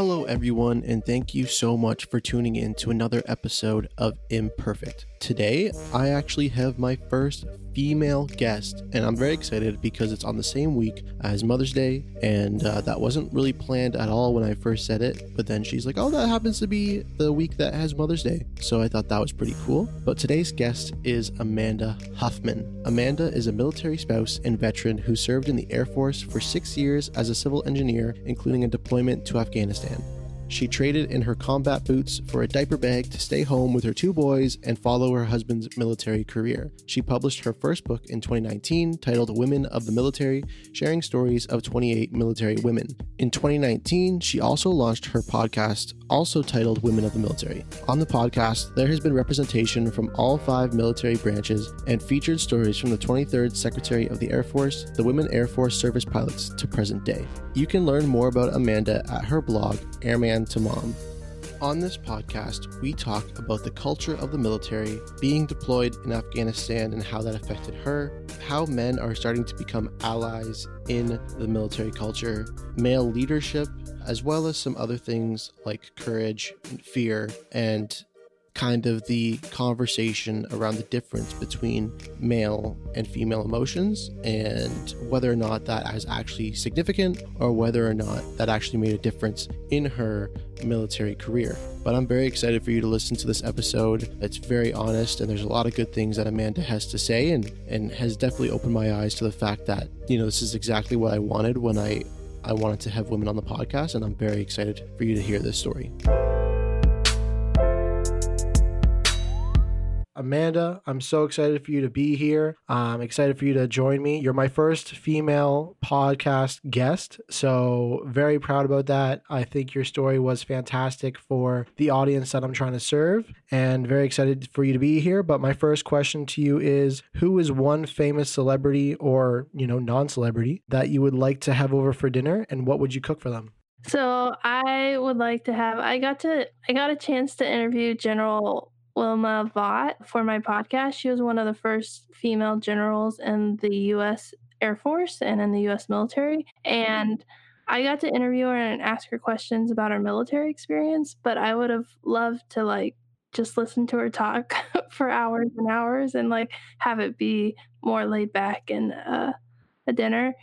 Hello, everyone, and thank you so much for tuning in to another episode of Imperfect. Today, I actually have my first female guest, and I'm very excited because it's on the same week as Mother's Day, and uh, that wasn't really planned at all when I first said it. But then she's like, "Oh, that happens to be the week that has Mother's Day," so I thought that was pretty cool. But today's guest is Amanda Huffman. Amanda is a military spouse and veteran who served in the Air Force for six years as a civil engineer, including a deployment to Afghanistan. She traded in her combat boots for a diaper bag to stay home with her two boys and follow her husband's military career. She published her first book in 2019 titled Women of the Military, sharing stories of 28 military women. In 2019, she also launched her podcast, also titled Women of the Military. On the podcast, there has been representation from all five military branches and featured stories from the 23rd Secretary of the Air Force, the Women Air Force Service Pilots to present day. You can learn more about Amanda at her blog, Airman to Mom. On this podcast, we talk about the culture of the military, being deployed in Afghanistan and how that affected her, how men are starting to become allies in the military culture, male leadership, as well as some other things like courage, and fear, and kind of the conversation around the difference between male and female emotions and whether or not that is actually significant or whether or not that actually made a difference in her military career. But I'm very excited for you to listen to this episode. It's very honest and there's a lot of good things that Amanda has to say and and has definitely opened my eyes to the fact that, you know, this is exactly what I wanted when I I wanted to have women on the podcast and I'm very excited for you to hear this story. Amanda, I'm so excited for you to be here. I'm excited for you to join me. You're my first female podcast guest, so very proud about that. I think your story was fantastic for the audience that I'm trying to serve, and very excited for you to be here. But my first question to you is who is one famous celebrity or, you know, non-celebrity that you would like to have over for dinner and what would you cook for them? So I would like to have I got to I got a chance to interview General Wilma Vaught for my podcast. She was one of the first female generals in the U.S. Air Force and in the U.S. military. And I got to interview her and ask her questions about her military experience, but I would have loved to like just listen to her talk for hours and hours and like have it be more laid back and uh, a dinner.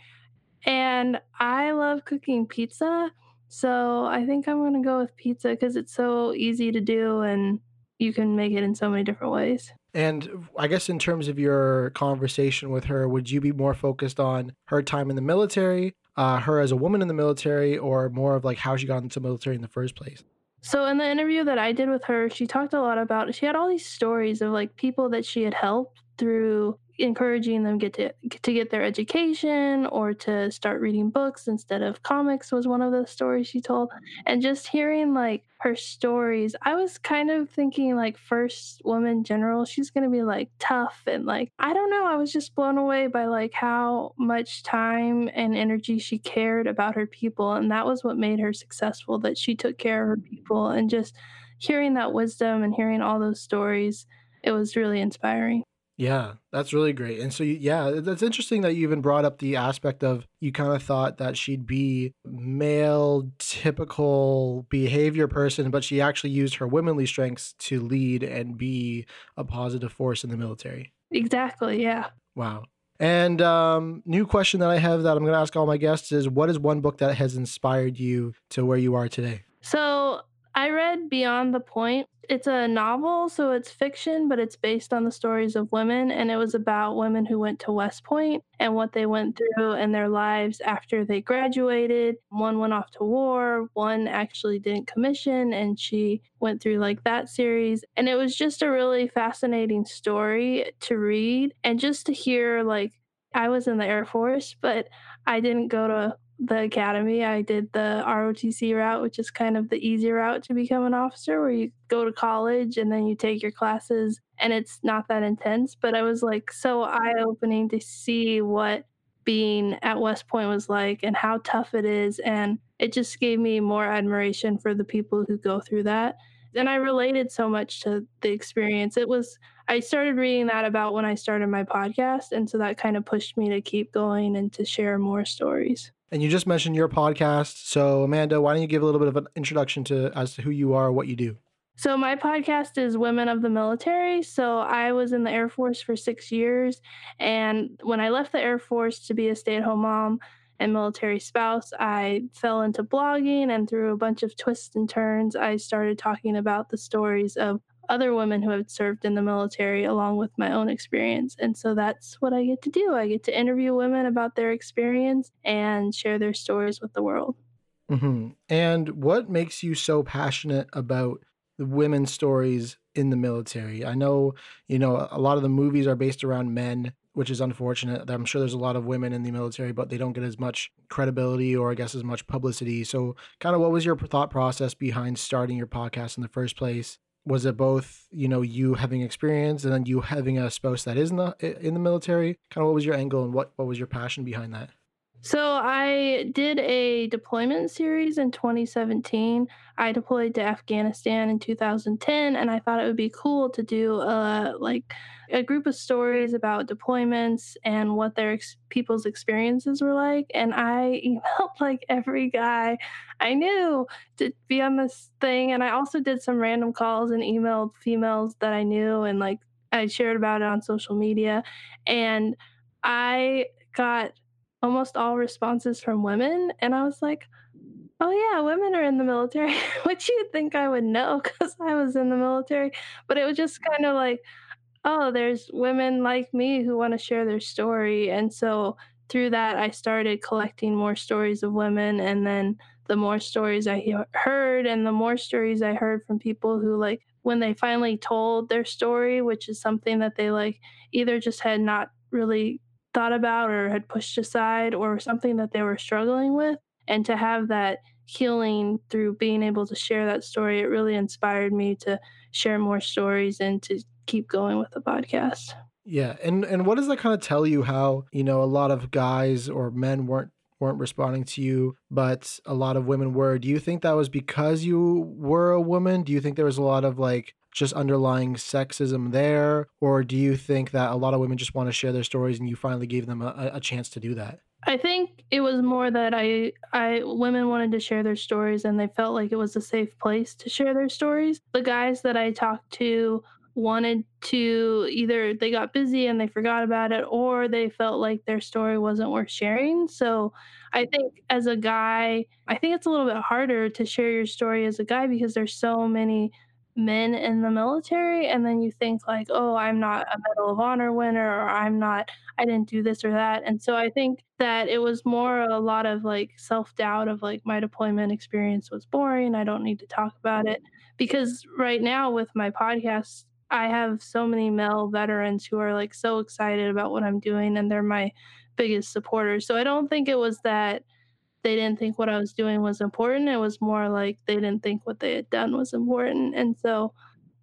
And I love cooking pizza. So I think I'm going to go with pizza because it's so easy to do and you can make it in so many different ways. And I guess in terms of your conversation with her, would you be more focused on her time in the military, uh, her as a woman in the military, or more of like how she got into the military in the first place? So in the interview that I did with her, she talked a lot about she had all these stories of like people that she had helped through encouraging them get to to get their education or to start reading books instead of comics was one of the stories she told. And just hearing like her stories i was kind of thinking like first woman general she's going to be like tough and like i don't know i was just blown away by like how much time and energy she cared about her people and that was what made her successful that she took care of her people and just hearing that wisdom and hearing all those stories it was really inspiring yeah, that's really great. And so, yeah, that's interesting that you even brought up the aspect of you kind of thought that she'd be male, typical behavior person, but she actually used her womanly strengths to lead and be a positive force in the military. Exactly. Yeah. Wow. And um, new question that I have that I'm going to ask all my guests is what is one book that has inspired you to where you are today? So I read Beyond the Point. It's a novel, so it's fiction, but it's based on the stories of women. And it was about women who went to West Point and what they went through in their lives after they graduated. One went off to war, one actually didn't commission, and she went through like that series. And it was just a really fascinating story to read and just to hear like I was in the Air Force, but I didn't go to the academy. I did the ROTC route, which is kind of the easy route to become an officer, where you go to college and then you take your classes, and it's not that intense. But I was like so eye opening to see what being at West Point was like and how tough it is. And it just gave me more admiration for the people who go through that. And I related so much to the experience. It was, I started reading that about when I started my podcast. And so that kind of pushed me to keep going and to share more stories. And you just mentioned your podcast. So, Amanda, why don't you give a little bit of an introduction to as to who you are, what you do? So, my podcast is Women of the Military. So, I was in the Air Force for six years. And when I left the Air Force to be a stay at home mom and military spouse, I fell into blogging. And through a bunch of twists and turns, I started talking about the stories of other women who have served in the military along with my own experience. And so that's what I get to do. I get to interview women about their experience and share their stories with the world. Mm-hmm. And what makes you so passionate about the women's stories in the military. I know, you know, a lot of the movies are based around men, which is unfortunate. I'm sure there's a lot of women in the military, but they don't get as much credibility or I guess as much publicity. So, kind of what was your thought process behind starting your podcast in the first place? Was it both, you know, you having experience and then you having a spouse that is the in the military? Kind of what was your angle and what what was your passion behind that? So I did a deployment series in 2017. I deployed to Afghanistan in 2010 and I thought it would be cool to do a like a group of stories about deployments and what their ex- people's experiences were like and I emailed like every guy I knew to be on this thing and I also did some random calls and emailed females that I knew and like I shared about it on social media and I got almost all responses from women. And I was like, oh, yeah, women are in the military, which you'd think I would know because I was in the military. But it was just mm. kind of like, oh, there's women like me who want to share their story. And so through that, I started collecting more stories of women. And then the more stories I he- heard, and the more stories I heard from people who, like, when they finally told their story, which is something that they like either just had not really thought about or had pushed aside or something that they were struggling with. And to have that healing through being able to share that story, it really inspired me to share more stories and to keep going with the podcast. Yeah. And and what does that kind of tell you how, you know, a lot of guys or men weren't weren't responding to you, but a lot of women were. Do you think that was because you were a woman? Do you think there was a lot of like just underlying sexism there? Or do you think that a lot of women just want to share their stories and you finally gave them a, a chance to do that? I think it was more that I I women wanted to share their stories and they felt like it was a safe place to share their stories. The guys that I talked to wanted to either they got busy and they forgot about it or they felt like their story wasn't worth sharing. So I think as a guy, I think it's a little bit harder to share your story as a guy because there's so many men in the military and then you think like oh i'm not a medal of honor winner or i'm not i didn't do this or that. And so i think that it was more a lot of like self-doubt of like my deployment experience was boring i don't need to talk about it. Because right now with my podcast i have so many male veterans who are like so excited about what i'm doing and they're my biggest supporters. So i don't think it was that they didn't think what I was doing was important. It was more like they didn't think what they had done was important. And so,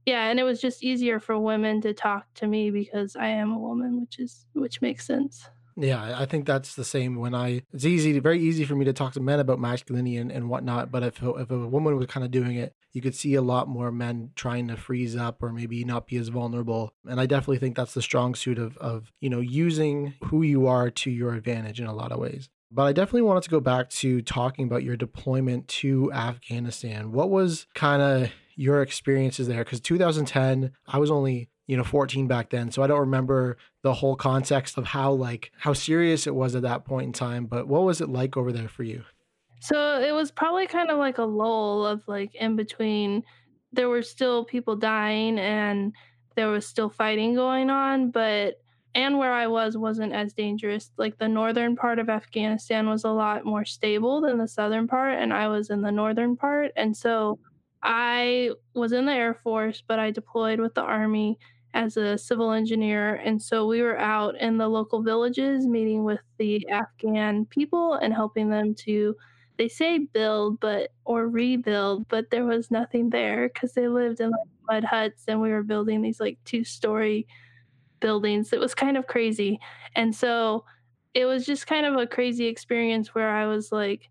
yeah, and it was just easier for women to talk to me because I am a woman, which is which makes sense. Yeah, I think that's the same when I, it's easy, very easy for me to talk to men about masculinity and, and whatnot. But if, if a woman was kind of doing it, you could see a lot more men trying to freeze up or maybe not be as vulnerable. And I definitely think that's the strong suit of, of, you know, using who you are to your advantage in a lot of ways. But I definitely wanted to go back to talking about your deployment to Afghanistan. What was kind of your experiences there? Because 2010, I was only you know 14 back then so i don't remember the whole context of how like how serious it was at that point in time but what was it like over there for you so it was probably kind of like a lull of like in between there were still people dying and there was still fighting going on but and where I was wasn't as dangerous. Like the northern part of Afghanistan was a lot more stable than the southern part, and I was in the northern part. And so I was in the Air Force, but I deployed with the Army as a civil engineer. And so we were out in the local villages meeting with the Afghan people and helping them to, they say build, but, or rebuild, but there was nothing there because they lived in like mud huts and we were building these like two story buildings. It was kind of crazy. And so it was just kind of a crazy experience where I was like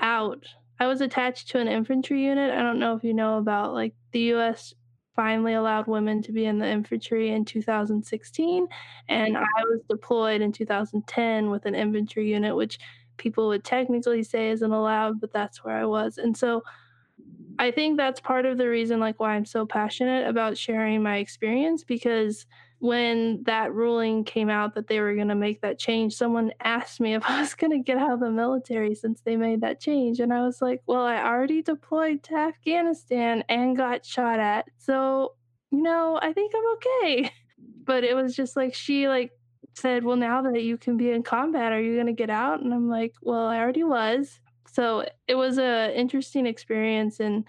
out. I was attached to an infantry unit. I don't know if you know about like the US finally allowed women to be in the infantry in 2016 and I was deployed in 2010 with an infantry unit which people would technically say isn't allowed, but that's where I was. And so I think that's part of the reason like why I'm so passionate about sharing my experience because when that ruling came out that they were going to make that change, someone asked me if I was going to get out of the military since they made that change. And I was like, well, I already deployed to Afghanistan and got shot at. So, you know, I think I'm okay. But it was just like she like said, well, now that you can be in combat, are you going to get out? And I'm like, well, I already was. So it was a interesting experience and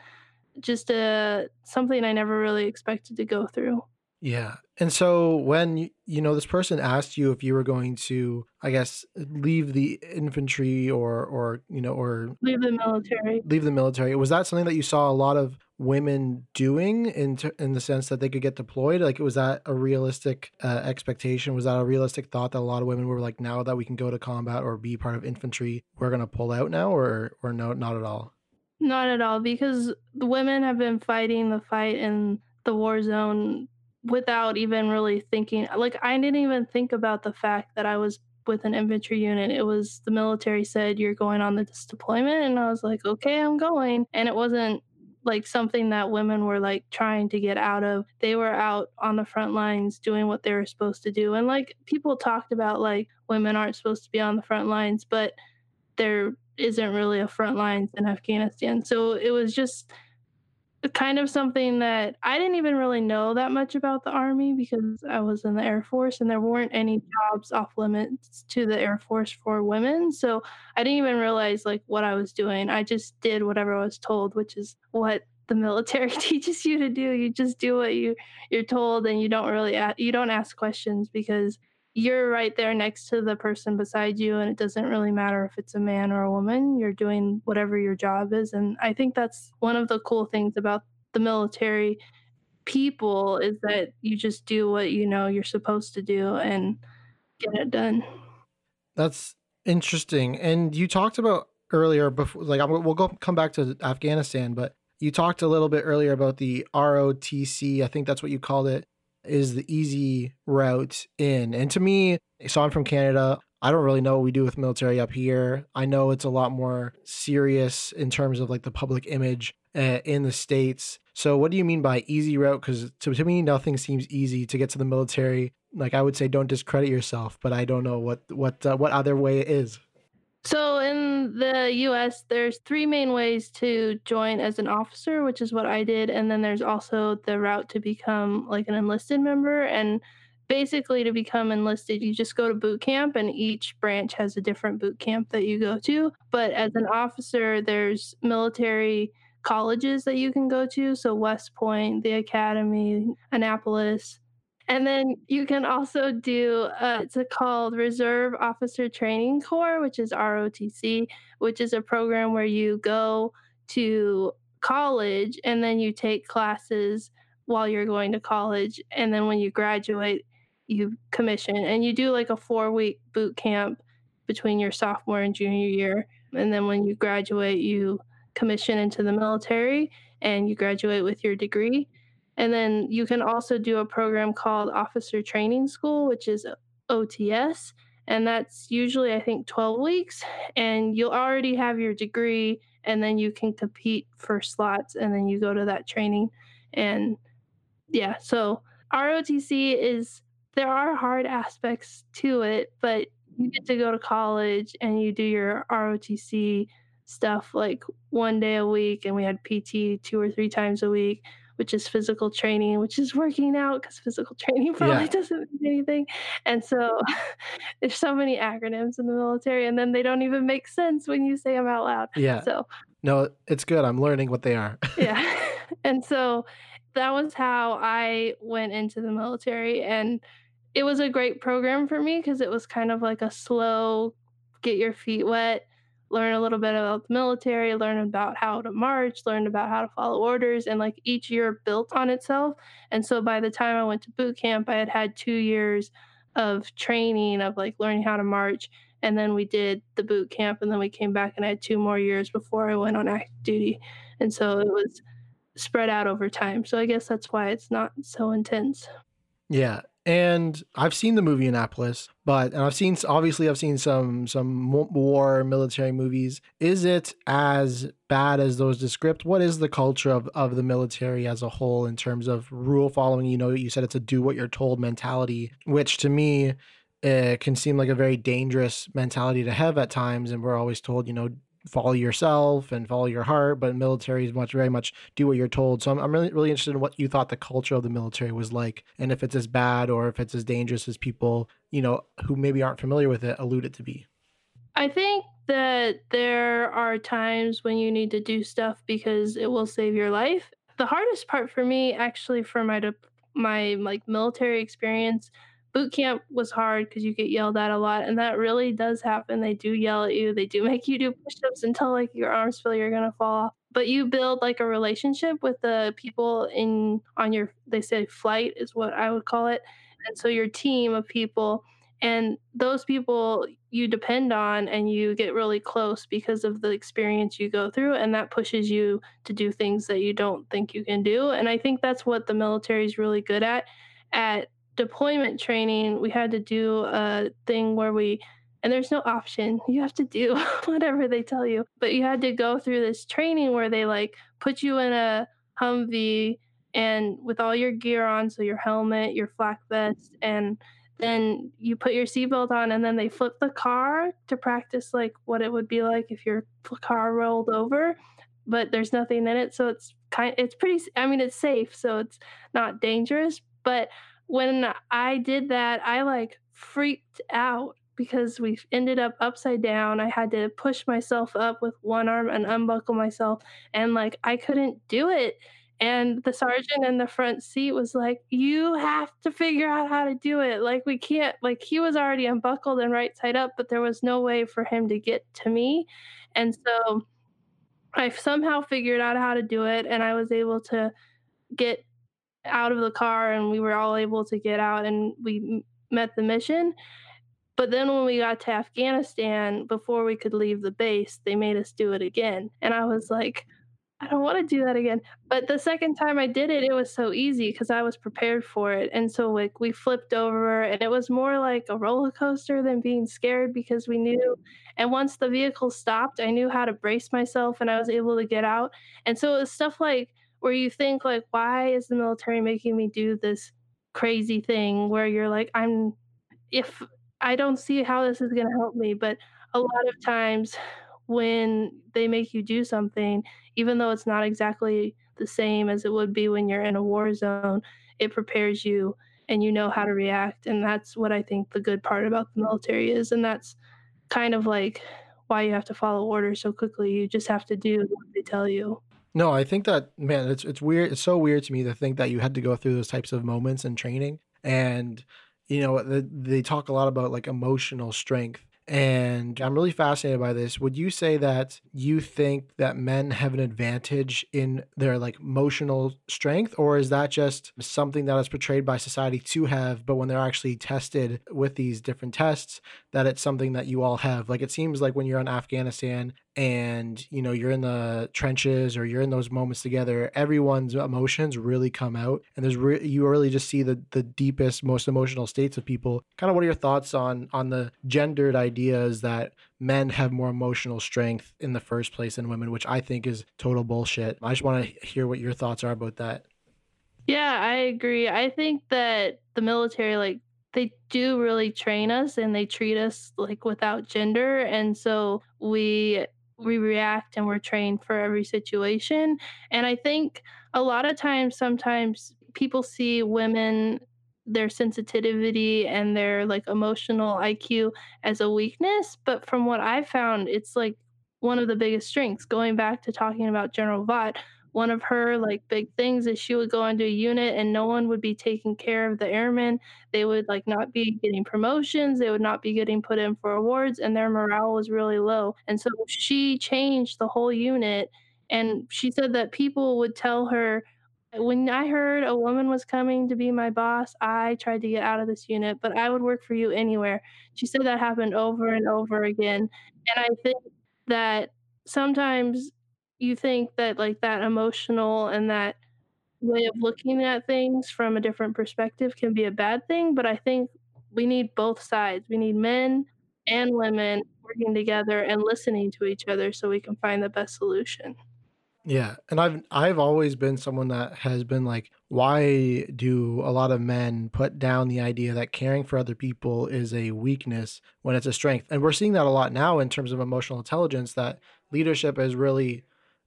just a something I never really expected to go through. Yeah. And so when you, know this person asked you if you were going to I guess leave the infantry or or you know or leave the military. Leave the military. Was that something that you saw a lot of women doing in ter- in the sense that they could get deployed? Like was that a realistic uh, expectation? Was that a realistic thought that a lot of women were like now that we can go to combat or be part of infantry, we're going to pull out now or or no not at all? Not at all because the women have been fighting the fight in the war zone without even really thinking like I didn't even think about the fact that I was with an infantry unit. It was the military said you're going on this deployment and I was like, "Okay, I'm going." And it wasn't like something that women were like trying to get out of. They were out on the front lines doing what they were supposed to do. And like people talked about like women aren't supposed to be on the front lines, but there isn't really a front lines in Afghanistan. So it was just kind of something that I didn't even really know that much about the Army because I was in the Air Force and there weren't any jobs off limits to the Air Force for women. So I didn't even realize like what I was doing. I just did whatever I was told, which is what the military teaches you to do. You just do what you you're told and you don't really you don't ask questions because you're right there next to the person beside you and it doesn't really matter if it's a man or a woman you're doing whatever your job is. And i think that's one of the cool things about the military people is that you just do what you know you're supposed to do and get it done. That's interesting. And you talked about earlier before like we'll go come back to afghanistan but you talked a little bit earlier about the rotc i think that's what you called it is the easy route in. And to me, so I'm from Canada. I don't really know what we do with military up here. I know it's a lot more serious in terms of like the public image uh, in the states. So what do you mean by easy route? Because to, to me, nothing seems easy to get to the military. Like I would say, don't discredit yourself, but I don't know what what uh, what other way is. So in the US, there's three main ways to join as an officer, which is what I did. And then there's also the route to become like an enlisted member. And basically, to become enlisted, you just go to boot camp, and each branch has a different boot camp that you go to. But as an officer, there's military colleges that you can go to. So West Point, the Academy, Annapolis, and then you can also do uh, it's called Reserve Officer Training Corps, which is ROTC, which is a program where you go to college and then you take classes while you're going to college, and then when you graduate, you commission. And you do like a four week boot camp between your sophomore and junior year, and then when you graduate, you commission into the military and you graduate with your degree and then you can also do a program called Officer Training School, which is OTS. And that's usually, I think, 12 weeks. And you'll already have your degree, and then you can compete for slots, and then you go to that training. And yeah, so ROTC is, there are hard aspects to it, but you get to go to college and you do your ROTC stuff like one day a week, and we had PT two or three times a week which is physical training, which is working out because physical training probably yeah. doesn't mean anything. And so there's so many acronyms in the military, and then they don't even make sense when you say them out loud. Yeah. So no, it's good. I'm learning what they are. yeah. And so that was how I went into the military. And it was a great program for me because it was kind of like a slow get your feet wet learn a little bit about the military, learn about how to march, learn about how to follow orders, and like each year built on itself. And so by the time I went to boot camp, I had had two years of training of like learning how to march. And then we did the boot camp, and then we came back and I had two more years before I went on active duty. And so it was spread out over time. So I guess that's why it's not so intense. Yeah. And I've seen the movie Annapolis, but and I've seen obviously I've seen some some war military movies. Is it as bad as those descript? What is the culture of, of the military as a whole in terms of rule following? You know, you said it's a do what you're told mentality, which to me it can seem like a very dangerous mentality to have at times. And we're always told, you know, follow yourself and follow your heart, but military is much very much do what you're told. So I'm, I'm really really interested in what you thought the culture of the military was like, and if it's as bad or if it's as dangerous as people you know who maybe aren't familiar with it allude it to be. I think that there are times when you need to do stuff because it will save your life. The hardest part for me, actually, for my my like military experience boot camp was hard because you get yelled at a lot and that really does happen. They do yell at you they do make you do push-ups until like your arms feel you're gonna fall off. But you build like a relationship with the people in on your they say flight is what i would call it and so your team of people and those people you depend on and you get really close because of the experience you go through and that pushes you to do things that you don't think you can do and i think that's what the military is really good at at deployment training, we had to do a thing where we, and there's no option. You have to do whatever they tell you. But you had to go through this training where they like put you in a Humvee and with all your gear on, so your helmet, your flak vest, and then you put your seatbelt on, and then they flip the car to practice like what it would be like if your car rolled over. But there's nothing in it, so it's kind. It's pretty. I mean, it's safe, so it's not dangerous. But when I did that, I like freaked out because we ended up upside down. I had to push myself up with one arm and unbuckle myself, and like I couldn't do it. And the sergeant in the front seat was like, You have to figure out how to do it. Like, we can't, like, he was already unbuckled and right side up, but there was no way for him to get to me. And so I somehow figured out how to do it, and I was able to get out of the car and we were all able to get out and we met the mission. But then when we got to Afghanistan, before we could leave the base, they made us do it again. And I was like, I don't want to do that again. But the second time I did it, it was so easy because I was prepared for it. And so like we flipped over and it was more like a roller coaster than being scared because we knew and once the vehicle stopped, I knew how to brace myself and I was able to get out. And so it was stuff like where you think like why is the military making me do this crazy thing? where you're like i'm if i don't see how this is going to help me. but a lot of times when they make you do something even though it's not exactly the same as it would be when you're in a war zone it prepares you and you know how to react and that's what i think the good part about the military is and that's kind of like why you have to follow orders so quickly. You just have to do what they tell you no, I think that man, it's it's weird. It's so weird to me to think that you had to go through those types of moments in training, and you know they, they talk a lot about like emotional strength and I'm really fascinated by this. Would you say that you think that men have an advantage in their like emotional strength, or is that just something that is portrayed by society to have, but when they're actually tested with these different tests, that it's something that you all have? Like it seems like when you're in Afghanistan and you know you're in the trenches or you're in those moments together everyone's emotions really come out and there's re- you really just see the the deepest most emotional states of people. Kind of what are your thoughts on on the gendered ideas that men have more emotional strength in the first place than women which i think is total bullshit? I just want to hear what your thoughts are about that. Yeah i agree. I think that the military like they do really train us and they treat us like without gender and so we we react and we're trained for every situation. And I think a lot of times, sometimes people see women, their sensitivity and their like emotional IQ as a weakness. But from what I've found, it's like one of the biggest strengths. Going back to talking about General Vaught, one of her like big things is she would go into a unit and no one would be taking care of the airmen they would like not be getting promotions they would not be getting put in for awards and their morale was really low and so she changed the whole unit and she said that people would tell her when I heard a woman was coming to be my boss, I tried to get out of this unit, but I would work for you anywhere. She said that happened over and over again. And I think that sometimes you think that like that emotional and that way of looking at things from a different perspective can be a bad thing, but I think we need both sides. We need men and women working together and listening to each other so we can find the best solution. Yeah, and I've I've always been someone that has been like, why do a lot of men put down the idea that caring for other people is a weakness when it's a strength? And we're seeing that a lot now in terms of emotional intelligence that leadership is really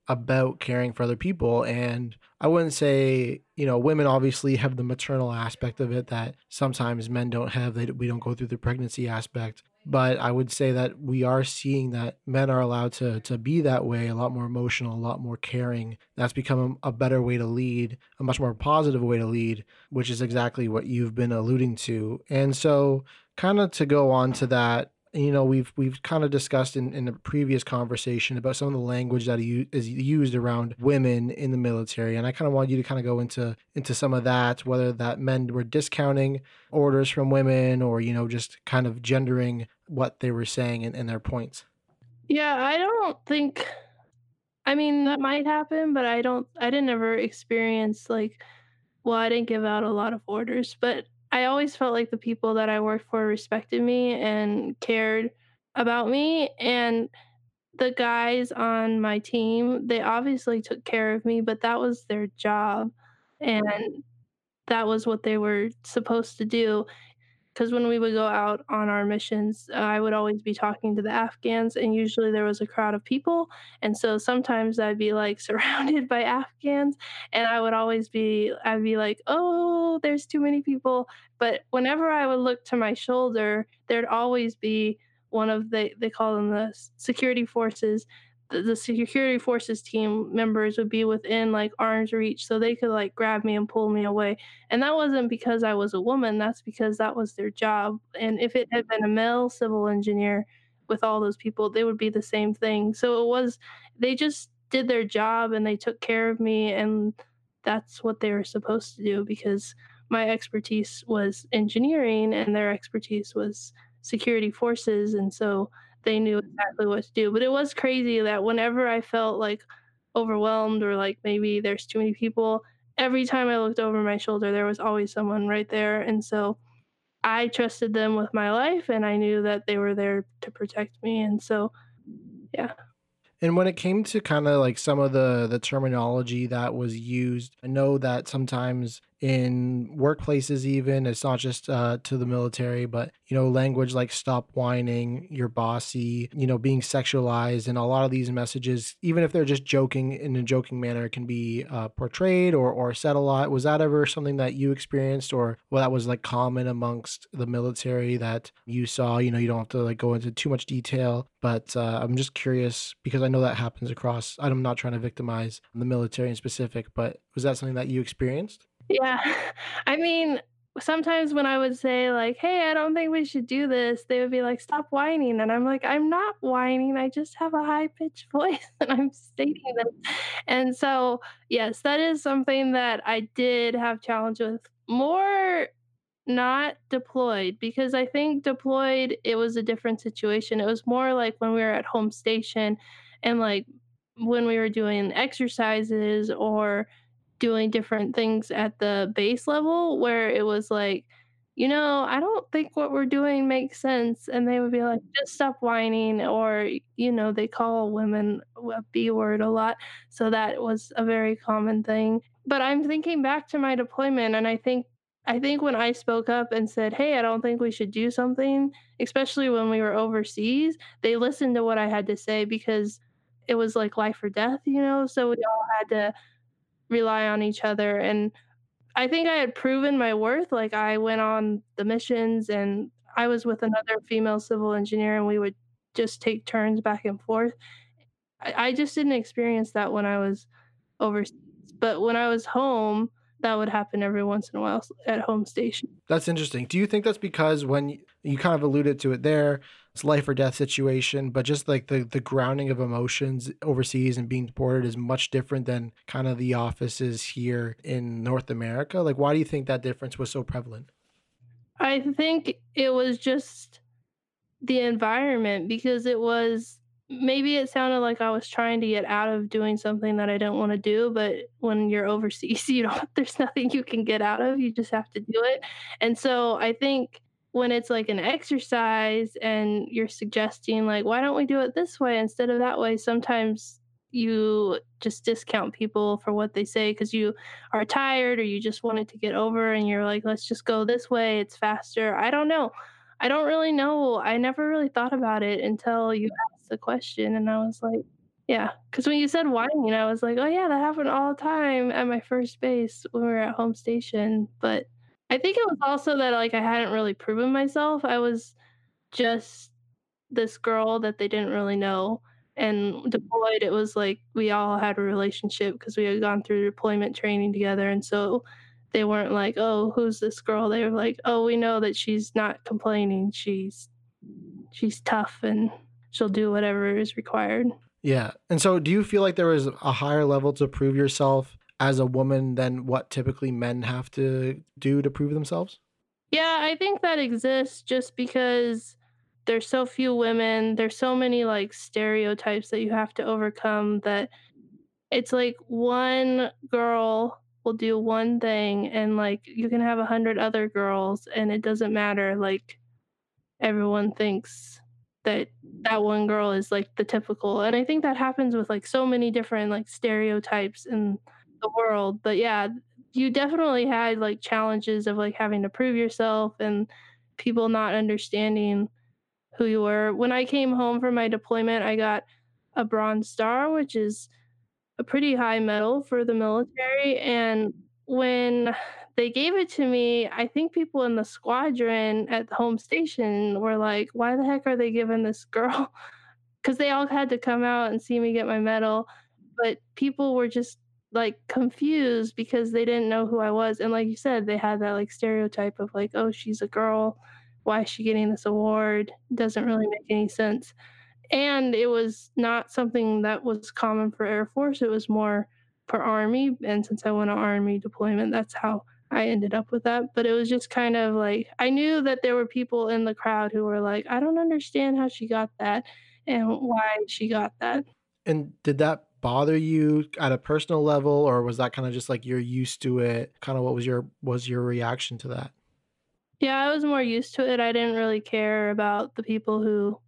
about caring for other people and I wouldn't say, you know, women obviously have the maternal aspect of it that sometimes men don't have. They we don't go through the pregnancy aspect but I would say that we are seeing that men are allowed to to be that way, a lot more emotional, a lot more caring. That's become a better way to lead, a much more positive way to lead, which is exactly what you've been alluding to. And so, kind of to go on to that, you know we've we've kind of discussed in, in a previous conversation about some of the language that is used around women in the military and i kind of want you to kind of go into into some of that whether that men were discounting orders from women or you know just kind of gendering what they were saying in, in their points. Yeah i don't think i mean that might happen but i don't i didn't ever experience like well i didn't give out a lot of orders but I always felt like the people that I worked for respected me and cared about me. And the guys on my team, they obviously took care of me, but that was their job. And that was what they were supposed to do because when we would go out on our missions, uh, I would always be talking to the Afghans, and usually there was a crowd of people. And so sometimes I'd be like surrounded by Afghans, and I would always be, I'd be like, oh, there's too many people. But whenever I would look to my shoulder, there'd always be one of the, they call them the security forces the security forces team members would be within like arm's reach so they could like grab me and pull me away. And that wasn't because i was a woman that's because that was their job. And if it had been a male civil engineer with all those people they would be the same thing. So it was they just did their job and they took care of me and that's what they were supposed to do because my expertise was engineering and their expertise was security forces. And so they knew exactly what to do. But it was crazy that whenever I felt like overwhelmed or like maybe there's too many people, every time I looked over my shoulder, there was always someone right there. And so I trusted them with my life and I knew that they were there to protect me. And so, yeah. And when it came to kind of like some of the the terminology that was used, I know that sometimes in workplaces even it's not just uh, to the military but you know language like stop whining you're bossy you know being sexualized and a lot of these messages even if they're just joking in a joking manner can be uh, portrayed or, or said a lot. Was that ever something that you experienced or well that was like common amongst the military that you saw? You know you don't have to like go into too much detail but uh, i'm just curious because i know that happens across i'm not trying to victimize the military in specific but was that something that you experienced yeah. I mean, sometimes when I would say like, "Hey, I don't think we should do this," they would be like, "Stop whining," and I'm like, "I'm not whining. I just have a high pitched voice and I'm stating this." And so, yes, that is something that I did have challenge with. More not deployed because I think deployed it was a different situation. It was more like when we were at home station and like when we were doing exercises or doing different things at the base level where it was like, you know, I don't think what we're doing makes sense. And they would be like, just stop whining. Or, you know, they call women a B word a lot. So that was a very common thing. But I'm thinking back to my deployment, and I think I think when I spoke up and said, "Hey, I don't think we should do something," especially when we were overseas, they listened to what I had to say because it was like life or death, you know. So we all had to rely on each other and I think I had proven my worth. Like I went on the missions and I was with another female civil engineer and we would just take turns back and forth. I, I just didn't experience that when I was overseas. But when I was home, that would happen every once in a while at home station. That's interesting. Do you think that's because when you, you kind of alluded to it there, it's life or death situation, but just like the the grounding of emotions overseas and being deported is much different than kind of the offices here in North America. Like why do you think that difference was so prevalent? I think it was just the environment because it was maybe it sounded like I was trying to get out of doing something that I don't want to do, but when you're overseas, you don't there's nothing you can get out of. You just have to do it. And so I think when it's like an exercise and you're suggesting like why don't we do it this way instead of that way, sometimes you just discount people for what they say because you are tired or you just wanted to get over and you're like let's just go this way it's faster i don't know i don't really know i never really thought about it until you asked the question and i was like yeah. Because when you said whining i was like oh yeah that happened all the time at my first base when we were at home station but i think it was also that like i hadn't really proven myself. I was just this girl that they didn't really know and deployed it was like we all had a relationship because we had gone through deployment training together and so they weren't like oh who's this girl? They were like oh we know that she's not complaining. She's she's tough and she'll do whatever is required. Yeah. And so do you feel like there was a higher level to prove yourself as a woman than what typically men have to do to prove themselves? Yeah i think that exists just because there's so few women there's so many like stereotypes that you have to overcome that it's like one girl will do one thing and like you can have a hundred other girls and it doesn't matter like everyone thinks that that one girl is like the typical and i think that happens with like so many different like stereotypes in the world but yeah you definitely had like challenges of like having to prove yourself and people not understanding who you were. When I came home from my deployment, I got a Bronze Star, which is a pretty high medal for the military. And when they gave it to me, I think people in the squadron at the home station were like, why the heck are they giving this girl? Because they all had to come out and see me get my medal. But people were just like confused because they didn't know who I was. And like you said, they had that like stereotype of like, oh, she's a girl why is she getting this award? Doesn't really make any sense. And it was not something that was common for Air Force. It was more for Army. And since I went on Army deployment, that's how I ended up with that. But it was just kind of like I knew that there were people in the crowd who were like, I don't understand how she got that and why she got that. And did that bother you at a personal level or was that kind of just like you're used to it? Kind of what was your was your reaction to that? Yeah, I was more used to it. I didn't really care about the people who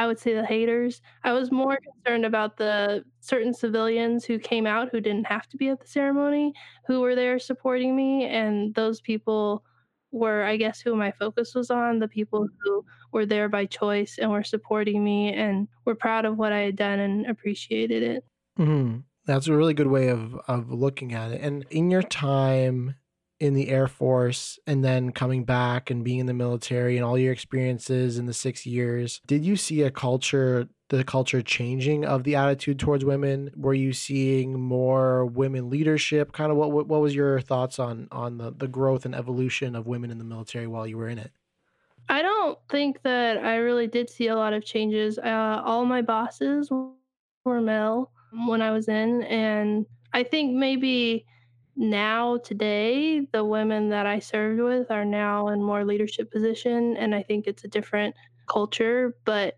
I would say the haters. I was more concerned about the certain civilians who came out who didn't have to be at the ceremony, who were there supporting me. And those people were, I guess, who my focus was on the people who were there by choice and were supporting me and were proud of what I had done and appreciated it. Mm-hmm. That's a really good way of, of looking at it. And in your time in the Air Force and then coming back and being in the military and all your experiences in the six years, did you see a culture, the culture changing of the attitude towards women? Were you seeing more women leadership? Kind of what what was your thoughts on on the, the growth and evolution of women in the military while you were in it? I don't think that I really did see a lot of changes. Uh, all my bosses were male when I was in, and I think maybe now today the women that i served with are now in more leadership position and i think it's a different culture but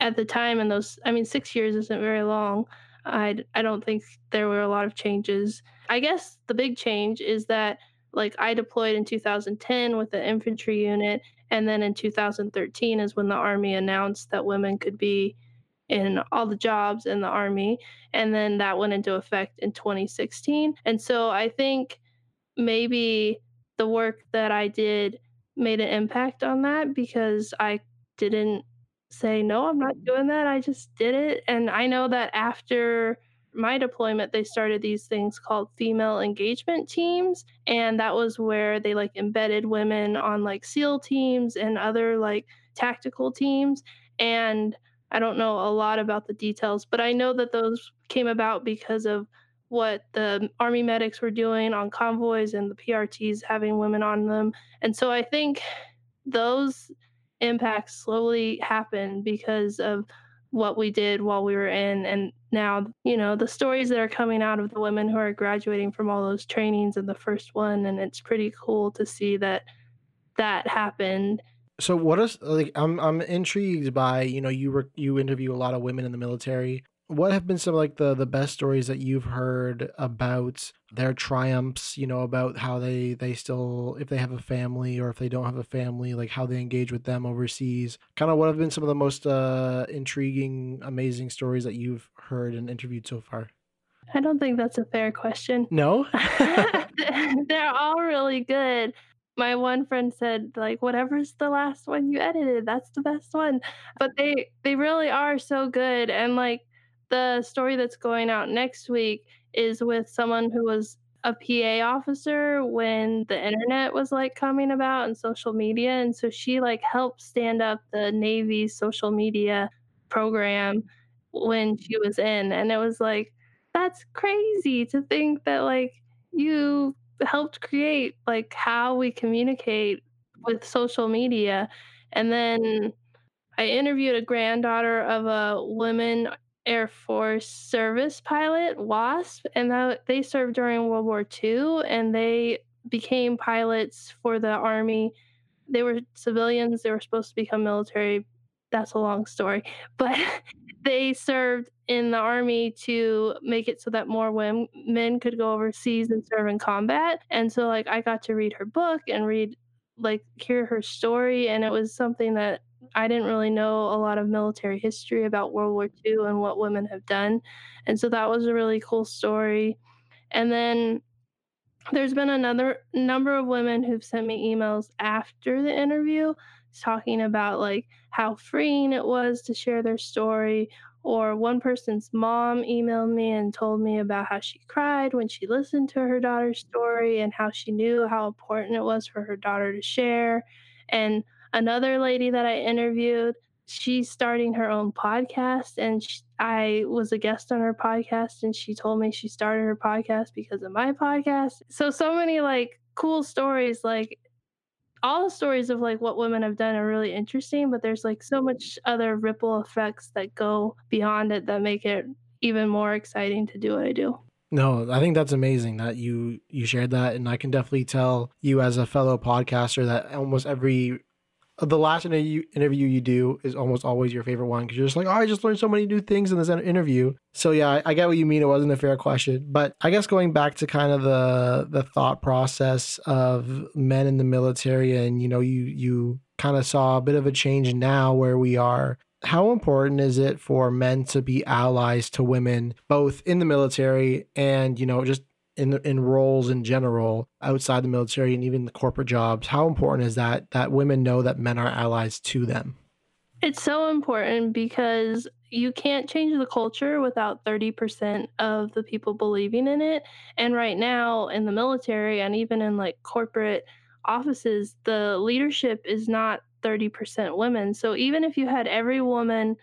at the time in those i mean six years isn't very long. I i don't think there were a lot of changes. I guess the big change is that like i deployed in 2010 with the infantry unit and then in 2013 is when the army announced that women could be in all the jobs in the army. And then that went into effect in 2016. And so I think maybe the work that I did made an impact on that because I didn't say, no, I'm not mm. doing that. I just did it. And I know that after my deployment, they started these things called female engagement teams. And that was where they like embedded women on like SEAL teams and other like tactical teams. And I don't know a lot about the details, but I know that those came about because of what the army medics were doing on convoys and the PRTs having women on them. And so I think those impacts slowly happened because of what we did while we were in and now you know the stories that are coming out of the women who are graduating from all those trainings in the first one and it's pretty cool to see that that happened So what is like I'm I'm intrigued by, you know, you were you interview a lot of women in the military. What have been some like the the best stories that you've heard about their triumphs, you know, about how they they still if they have a family or if they don't have a family, like how they engage with them overseas. Kind of what have been some of the most uh intriguing, amazing stories that you've heard and interviewed so far? I don't think that's a fair question. No? They're all really good my one friend said like whatever's the last one you edited that's the best one. But they they really are so good and like the story that's going out next week is with someone who was a PA officer when the internet was like coming about and social media and so she like helped stand up the Navy's social media program when she was in and it was like that's crazy to think that like you helped create like how we communicate with social media. And then I interviewed a granddaughter of a woman Air Force service pilot, WASP, and that, they served during World War II and they became pilots for the Army. They were civilians, they were supposed to become military. That's a long story. But they served in the army to make it so that more women men could go overseas and serve in combat. And so like I got to read her book and read like hear her story and it was something that I didn't really know a lot of military history about World War II and what women have done. And so that was a really cool story. And then there's been another number of women who've sent me emails after the interview talking about like how freeing it was to share their story or one person's mom emailed me and told me about how she cried when she listened to her daughter's mm-hmm. story and how she knew how important it was for her daughter to share. And another lady that i interviewed she's starting her own podcast and she, i was a guest on her podcast and she told me she started her podcast because of my podcast. So so many like cool stories like all the stories of like what women have done are really interesting, but there's like so much other ripple effects that go beyond it that make it even more exciting to do what I do. No, I think that's amazing that you you shared that and I can definitely tell you as a fellow podcaster that almost every the last interview you do is almost always your favorite one because you're just like, oh, I just learned so many new things in this interview. So yeah, I, I, get what you mean. It wasn't a fair question, but I guess going back to kind of the the thought process of men in the military, and you know, you you kind of saw a bit of a change now where we are. How important is it for men to be allies to women, both in the military and you know just in in roles in general outside the military and even the corporate jobs how important is that that women know that men are allies to them? It's so important because you can't change the culture without 30% of the people believing in it. And right now in the military and even in like corporate offices the leadership is not 30% women. So even if you had every woman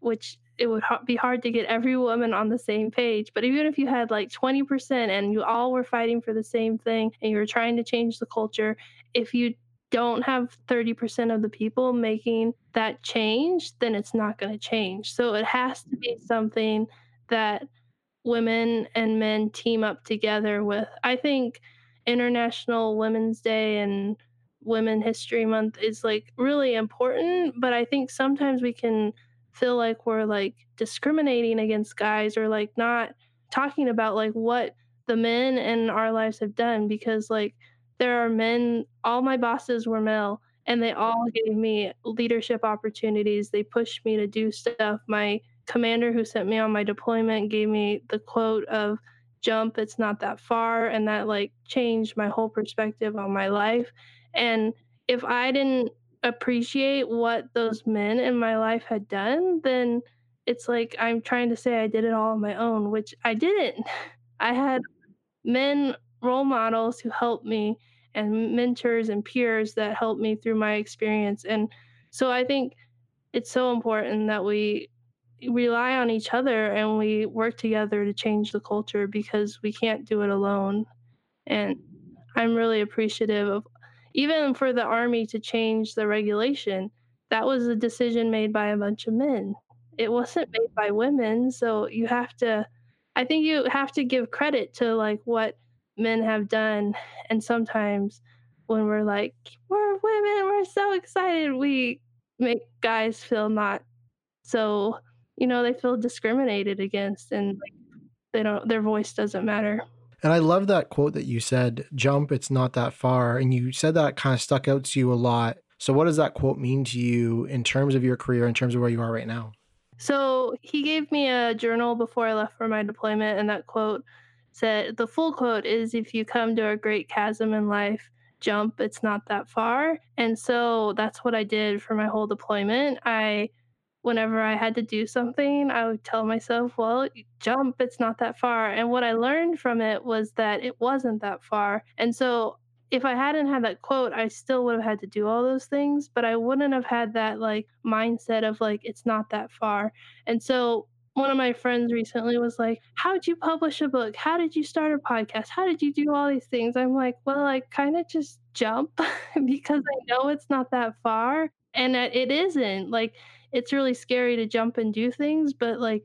which it would be hard to get every woman on the same page. But even if you had like 20% and you all were fighting for the same thing and you were trying to change the culture, if you don't have 30% of the people making that change, then it's not going to change. So it has to be something that women and men team up together with. I think International Women's Day and Women History Month is like really important, but I think sometimes we can feel like we're like discriminating against guys or like not talking about like what the men in our lives have done because like there are men all my bosses were male and they all gave me leadership opportunities. They pushed me to do stuff. My commander who sent me on my deployment gave me the quote of jump it's not that far and that like changed my whole perspective on my life. And if i didn't appreciate what those men in my life had done, then it's like I'm trying to say I did it all on my own, which I didn't. I had men role models who helped me and mentors and peers that helped me through my experience. And so I think it's so important that we rely on each other and we work together to change the culture because we can't do it alone. And I'm really appreciative of even for the army to change the regulation, that was a decision made by a bunch of men. It wasn't made by women. So you have to, I think you have to give credit to like what men have done. And sometimes when we're like, we're women, we're so excited, we make guys feel not so, you know, they feel discriminated against and like they don't, their voice doesn't matter. And I love that quote that you said, jump, it's not that far. And you said that kind of stuck out to you a lot. So, what does that quote mean to you in terms of your career, in terms of where you are right now? So, he gave me a journal before I left for my deployment, and that quote said the full quote is if you come to a great chasm in life, jump, it's not that far. And so that's what I did for my whole deployment. I whenever I had to do something, I would tell myself, well, jump, it's not that far. And what I learned from it was that it wasn't that far. And so if I hadn't had that quote, I still would have had to do all those things, but I wouldn't have had that like mindset of like, it's not that far. And so one of my friends recently was like, How'd you publish a book? How did you start a podcast? How did you do all these things? I'm like, Well, I kind of just jump because I know it's not that far. And it isn't. Like, it's really scary to jump and do things, but like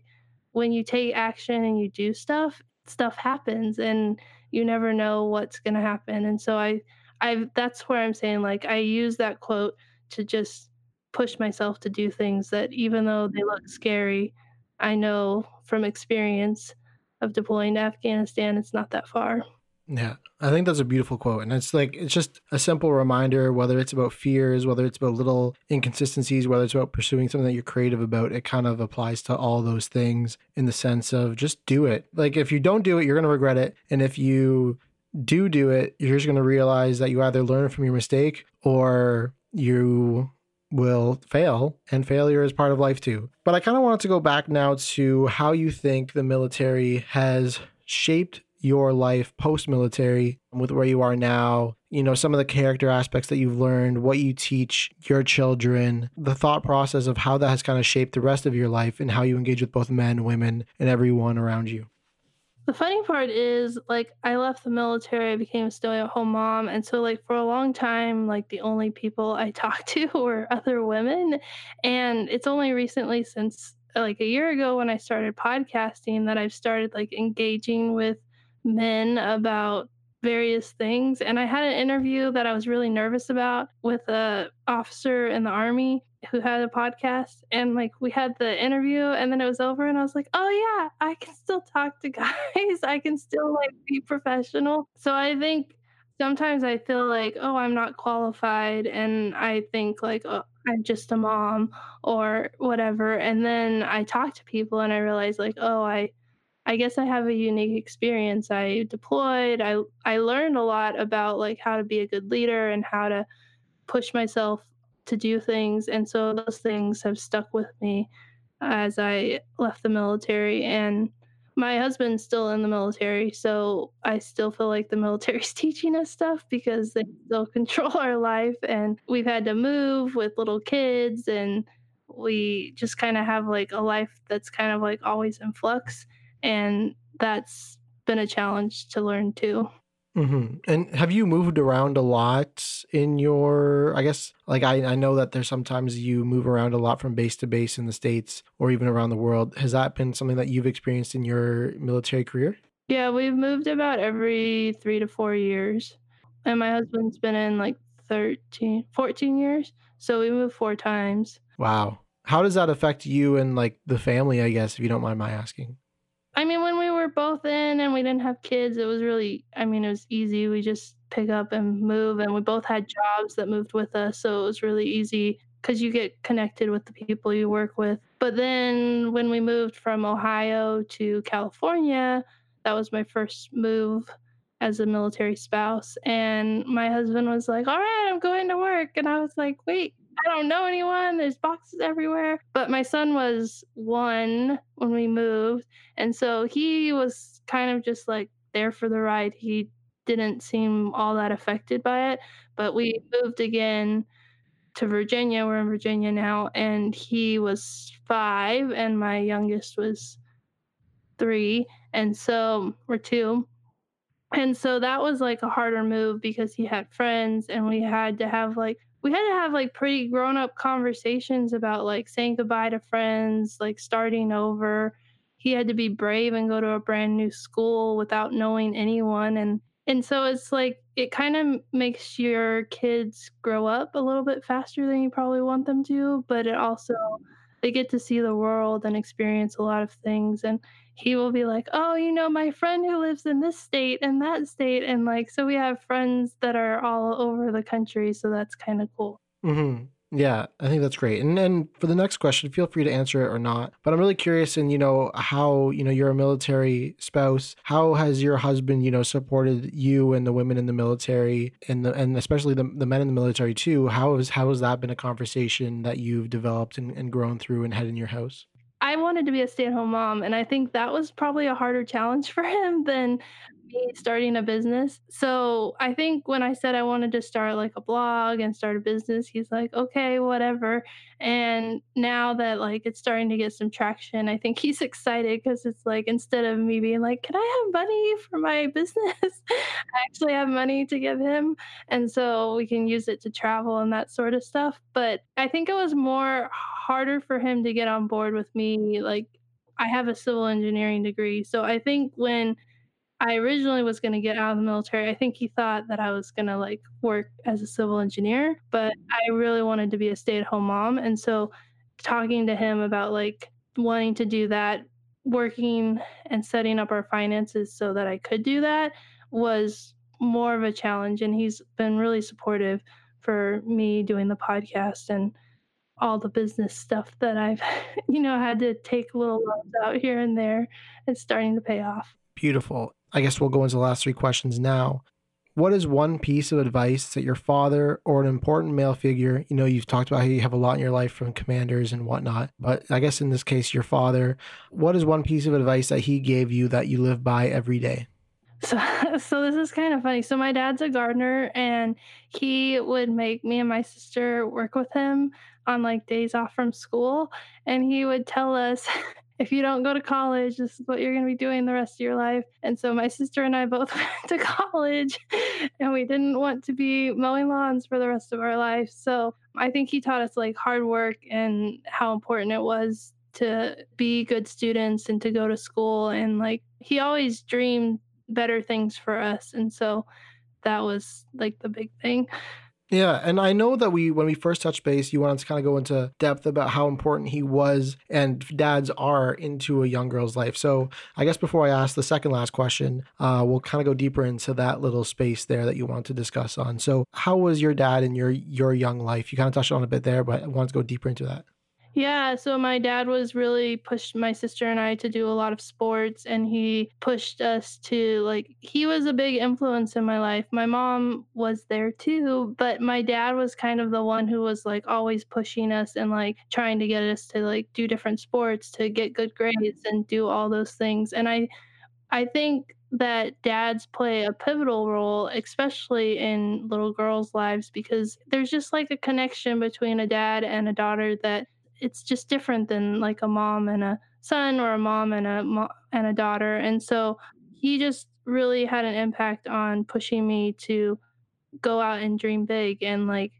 when you take action and you do stuff, stuff happens and you never know what's going to happen. And so I I that's where I'm saying like I use that quote to just push myself to do things that even though they look scary, I know from experience of deploying to Afghanistan it's not that far. Yeah, I think that's a beautiful quote. And it's like, it's just a simple reminder, whether it's about fears, whether it's about little inconsistencies, whether it's about pursuing something that you're creative about, it kind of applies to all those things in the sense of just do it. Like, if you don't do it, you're going to regret it. And if you do do it, you're just going to realize that you either learn from your mistake or you will fail and failure is part of life too. But I kind of wanted to go back now to how you think the military has shaped your life post military with where you are now, you know, some of the character aspects that you've learned, what you teach your children, the thought process of how that has kind of shaped the rest of your life and how you engage with both men, women, and everyone around you. The funny part is, like, I left the military, I became a stay at home mom. And so, like, for a long time, like, the only people I talked to were other women. And it's only recently, since like a year ago, when I started podcasting, that I've started, like, engaging with men about various things and i had an interview that i was really nervous about with a officer in the army who had a podcast and like we had the interview and then it was over and i was like oh yeah i can still talk to guys. I can still like be professional. So i think sometimes i feel like oh i'm not qualified and i think like oh, i'm just a mom or whatever and then i talk to people and i realize like oh i I guess I have a unique experience. I deployed. I I learned a lot about like how to be a good leader and how to push myself to do things, and so those things have stuck with me as I left the military. And my husband's still in the military, so I still feel like the military's teaching us stuff because they still control our life, and we've had to move with little kids, and we just kind of have like a life that's kind of like always in flux and that's been a challenge to learn too. Mm-hmm. And have you moved around a lot in your? I guess like I, I know that there's sometimes you move around a lot from base to base in the states or even around the world. Has that been something that you've experienced in your military career? Yeah, we've moved about every three to four years, and my husband's been in like 13, 14 years, so we moved four times. Wow. How does that affect you and like the family? I guess if you don't mind my asking. I mean, when we were both in and we didn't have kids, it was really, I mean, it was easy. We just pick up and move, and we both had jobs that moved with us. So it was really easy because you get connected with the people you work with. But then when we moved from Ohio to California, that was my first move as a military spouse. And my husband was like, All right, I'm going to work. And I was like, Wait, I don't know anyone. There's boxes everywhere. But my son was one when we moved. And so he was kind of just like there for the ride. He didn't seem all that affected by it. But we moved again to Virginia. We're in Virginia now. And he was five, and my youngest was three. And so we're two. And so that was like a harder move because he had friends and we had to have like we had to have like pretty grown up conversations about like saying goodbye to friends, like starting over. He had to be brave and go to a brand new school without knowing anyone. And And so it's like it kind of makes your kids grow up a little bit faster than you probably want them to, but it also they get to see the world and experience a lot of things and he will be like, "Oh, you know, my friend who lives in this state and that state." And like so we have friends that are all over the country, so that's kind of cool. Mm-hmm. Yeah, I think that's great. And then for the next question, feel free to answer it or not. But I'm really curious in, you know, how, you know, you're a military spouse. How has your husband, you know, supported you and the women in the military and the and especially the, the men in the military too? How has how has that been a conversation that you've developed and, and grown through and had in your house? I wanted to be a stay-at-home mom, and I think that was probably a harder challenge for him than me starting a business. So I think when I said I wanted to start like a blog and start a business, he's like, okay, whatever. And now that like it's starting to get some traction, I think he's excited because it's like instead of me being like, can I have money for my business? I actually have money to give him. And so we can use it to travel and that sort of stuff. But I think it was more harder for him to get on board with me. Like, I have a civil engineering degree. So I think when I originally was going to get out of the military. I think he thought that I was going to like work as a civil engineer, but mm-hmm. I really wanted to be a stay-at-home mom. And so talking to him about like wanting to do that, working and setting up our finances so that I could do that was more of a challenge and he's been really supportive for me doing the podcast and all the business stuff that I've you know had to take little loans out here and there. It's starting to pay off. Beautiful. I guess we'll go into the last three questions now. What is one piece of advice that your father or an important male figure, you know, you've talked about how you have a lot in your life from commanders and whatnot, but I guess in this case, your father, what is one piece of advice that he gave you that you live by every day? So, so this is kind of funny. So my dad's a gardener, and he would make me and my sister work with him on like days off from school, and he would tell us if you don't go to college, this is what you're going to be doing the rest of your life. And so my sister and I both went to college and we didn't want to be mowing lawns for the rest of our life. So I think he taught us like hard work and how important it was to be good students and to go to school. And like he always dreamed better things for us. And so that was like the big thing. Yeah, and I know that we when we first touched base, you wanted to kind of go into depth about how important he was and dads are into a young girl's life. So I guess before I ask the second last question, uh, we'll kind of go deeper into that little space there that you want to discuss on. So how was your dad in your your young life? You kind of touched on a bit there, but I want to go deeper into that. Yeah, so my dad was really pushed my sister and I to do a lot of sports and he pushed us to like he was a big influence in my life. My mom was there too, but my dad was kind of the one who was like always pushing us and like trying to get us to like do different sports, to get good grades and do all those things. And I I think that dads play a pivotal role, especially in little girls' lives, because there's just like a connection between a dad and a daughter that it's just different than like a mom and a son or a mom and a mo- and a daughter and so he just really had an impact on pushing me to go out and dream big and like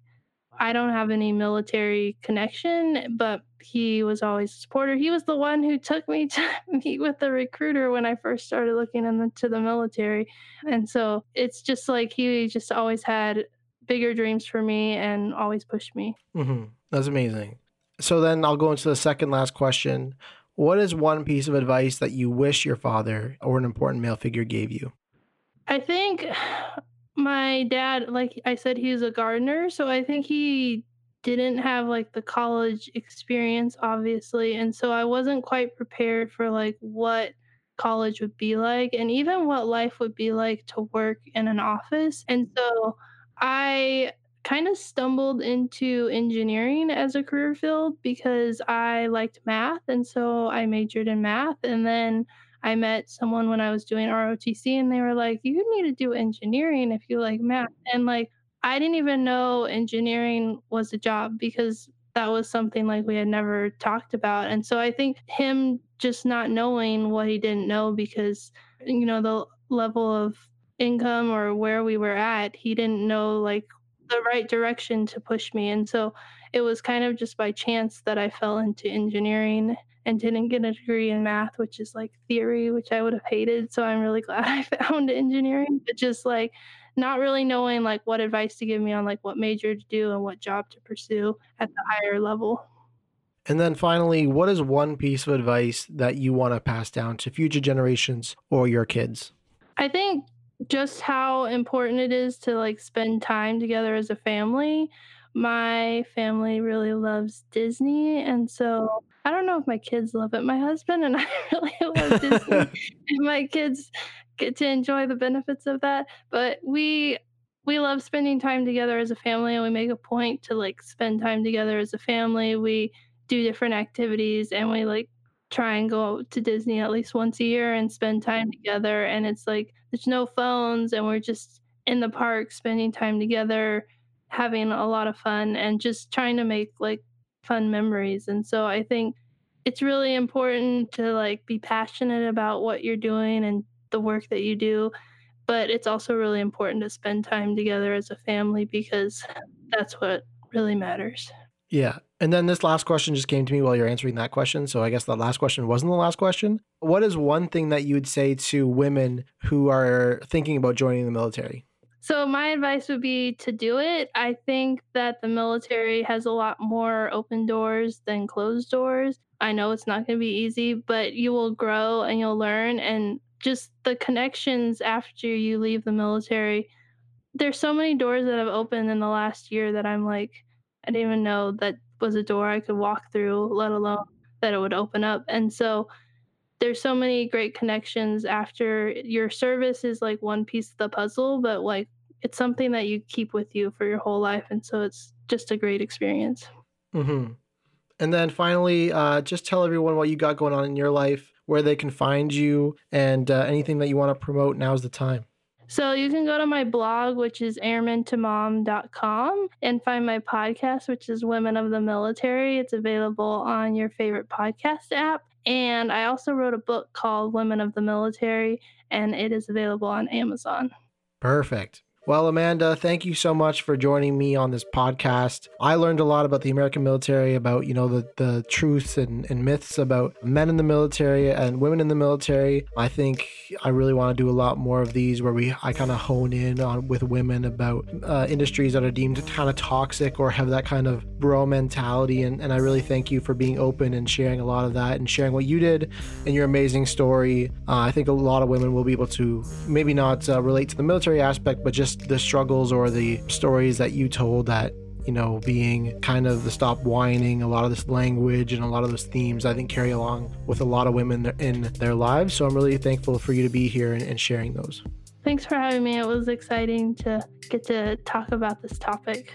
I don't have any military connection, but he was always a supporter. He was the one who took me to meet with the recruiter when I first started looking into the military. And so it's just like he just always had bigger dreams for me and always pushed me. Mm-hmm. That's amazing. So then I'll go into the second last question. What is one piece of advice that you wish your father or an important male figure gave you? I think my dad, like I said, he's a gardener. So I think he didn't have like the college experience, obviously. And so I wasn't quite prepared for like what college would be like and even what life would be like to work in an office. And so I kind of stumbled into engineering as a career field because I liked math. And so I majored in math. And then I met someone when I was doing ROTC and they were like, you need to do engineering if you like math. And like, I didn't even know engineering was a job because that was something like we had never talked about. And so I think him just not knowing what he didn't know because, you know, the level of income or where we were at, he didn't know like the right direction to push me. And so it was kind of just by chance that I fell into engineering and didn't get a degree in math, which is like theory, which I would have hated. So I'm really glad I found engineering, but just like not really knowing like what advice to give me on like what major to do and what job to pursue at the higher level. And then finally, what is one piece of advice that you want to pass down to future generations or your kids? I think just how important it is to like spend time together as a family. My family really loves Disney, and so I don't know if my kids love it. My husband and I really love Disney, and my kids get to enjoy the benefits of that. But we we love spending time together as a family, and we make a point to like spend time together as a family. We do different activities, and we like try and go to Disney at least once a year and spend time mm-hmm. together. And it's like there's no phones, and we're just in the park spending time together, having a lot of fun, and just trying to make like fun memories. And so I think it's really important to like be passionate about what you're doing and the work that you do. But it's also really important to spend time together as a family because that's what really matters. Yeah. And then this last question just came to me while you're answering that question. So I guess the last question wasn't the last question. What is one thing that you would say to women who are thinking about joining the military? So, my advice would be to do it. I think that the military has a lot more open doors than closed doors. I know it's not going to be easy, but you will grow and you'll learn. And just the connections after you leave the military, there's so many doors that have opened in the last year that I'm like, I didn't even know that was a door I could walk through, let alone that it would open up. And so there's so many great connections after your service is like one piece of the puzzle, but like it's something that you keep with you for your whole life. And so it's just a great experience. Mm-hmm. And then finally, uh, just tell everyone what you got going on in your life, where they can find you, and uh, anything that you want to promote. Now's the time. So you can go to my blog, which is airmantomom.com, and find my podcast, which is Women of the Military. It's available on your favorite podcast app. And I also wrote a book called Women of the Military, and it is available on Amazon. Perfect. Well, Amanda, thank you so much for joining me on this podcast. I learned a lot about the American military, about, you know, the, the truths and, and myths about men in the military and women in the military. I think I really want to do a lot more of these where we I kind of hone in on with women about uh, industries that are deemed kind of toxic or have that kind of bro mentality. And, and I really thank you for being open and sharing a lot of that and sharing what you did and your amazing story. Uh, I think a lot of women will be able to maybe not uh, relate to the military aspect, but just the struggles or the stories that you told that you know, being kind of the stop whining, a lot of this language and a lot of those themes, I think carry along with a lot of women in their lives. So I'm really thankful for you to be here and, and sharing those. Thanks for having me. It was exciting to get to talk about this topic.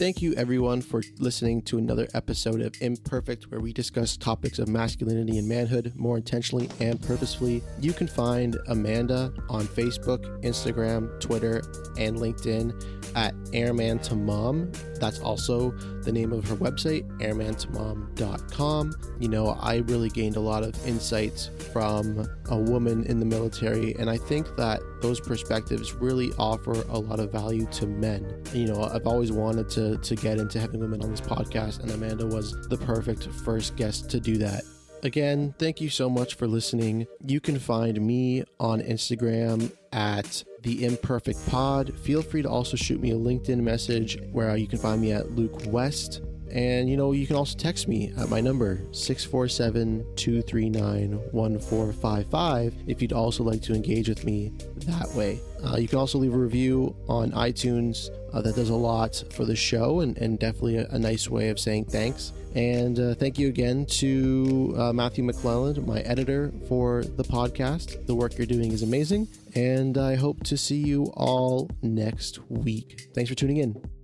Thank you, everyone, for listening to another episode of Imperfect, where we discuss topics of masculinity and manhood more intentionally and purposefully. You can find Amanda on Facebook, Instagram, Twitter, and LinkedIn at Airman to Mom. That's also the name of her website, airmantomom.com. You know, I really gained a lot of insights from a woman in the military, and I think that those perspectives really offer a lot of value to men. You know, I've always wanted to to get into having women on this podcast, and Amanda was the perfect first guest to do that. Again, thank you so much for listening. You can find me on Instagram at the imperfect pod. Feel free to also shoot me a LinkedIn message where you can find me at Luke West. And you know, you can also text me at my number 647 239 1455 if you'd also like to engage with me that way. Uh, you can also leave a review on iTunes. Uh, that does a lot for the show and, and definitely a, a nice way of saying thanks. And uh, thank you again to uh, Matthew McClelland, my editor for the podcast. The work you're doing is amazing. And I hope to see you all next week. Thanks for tuning in.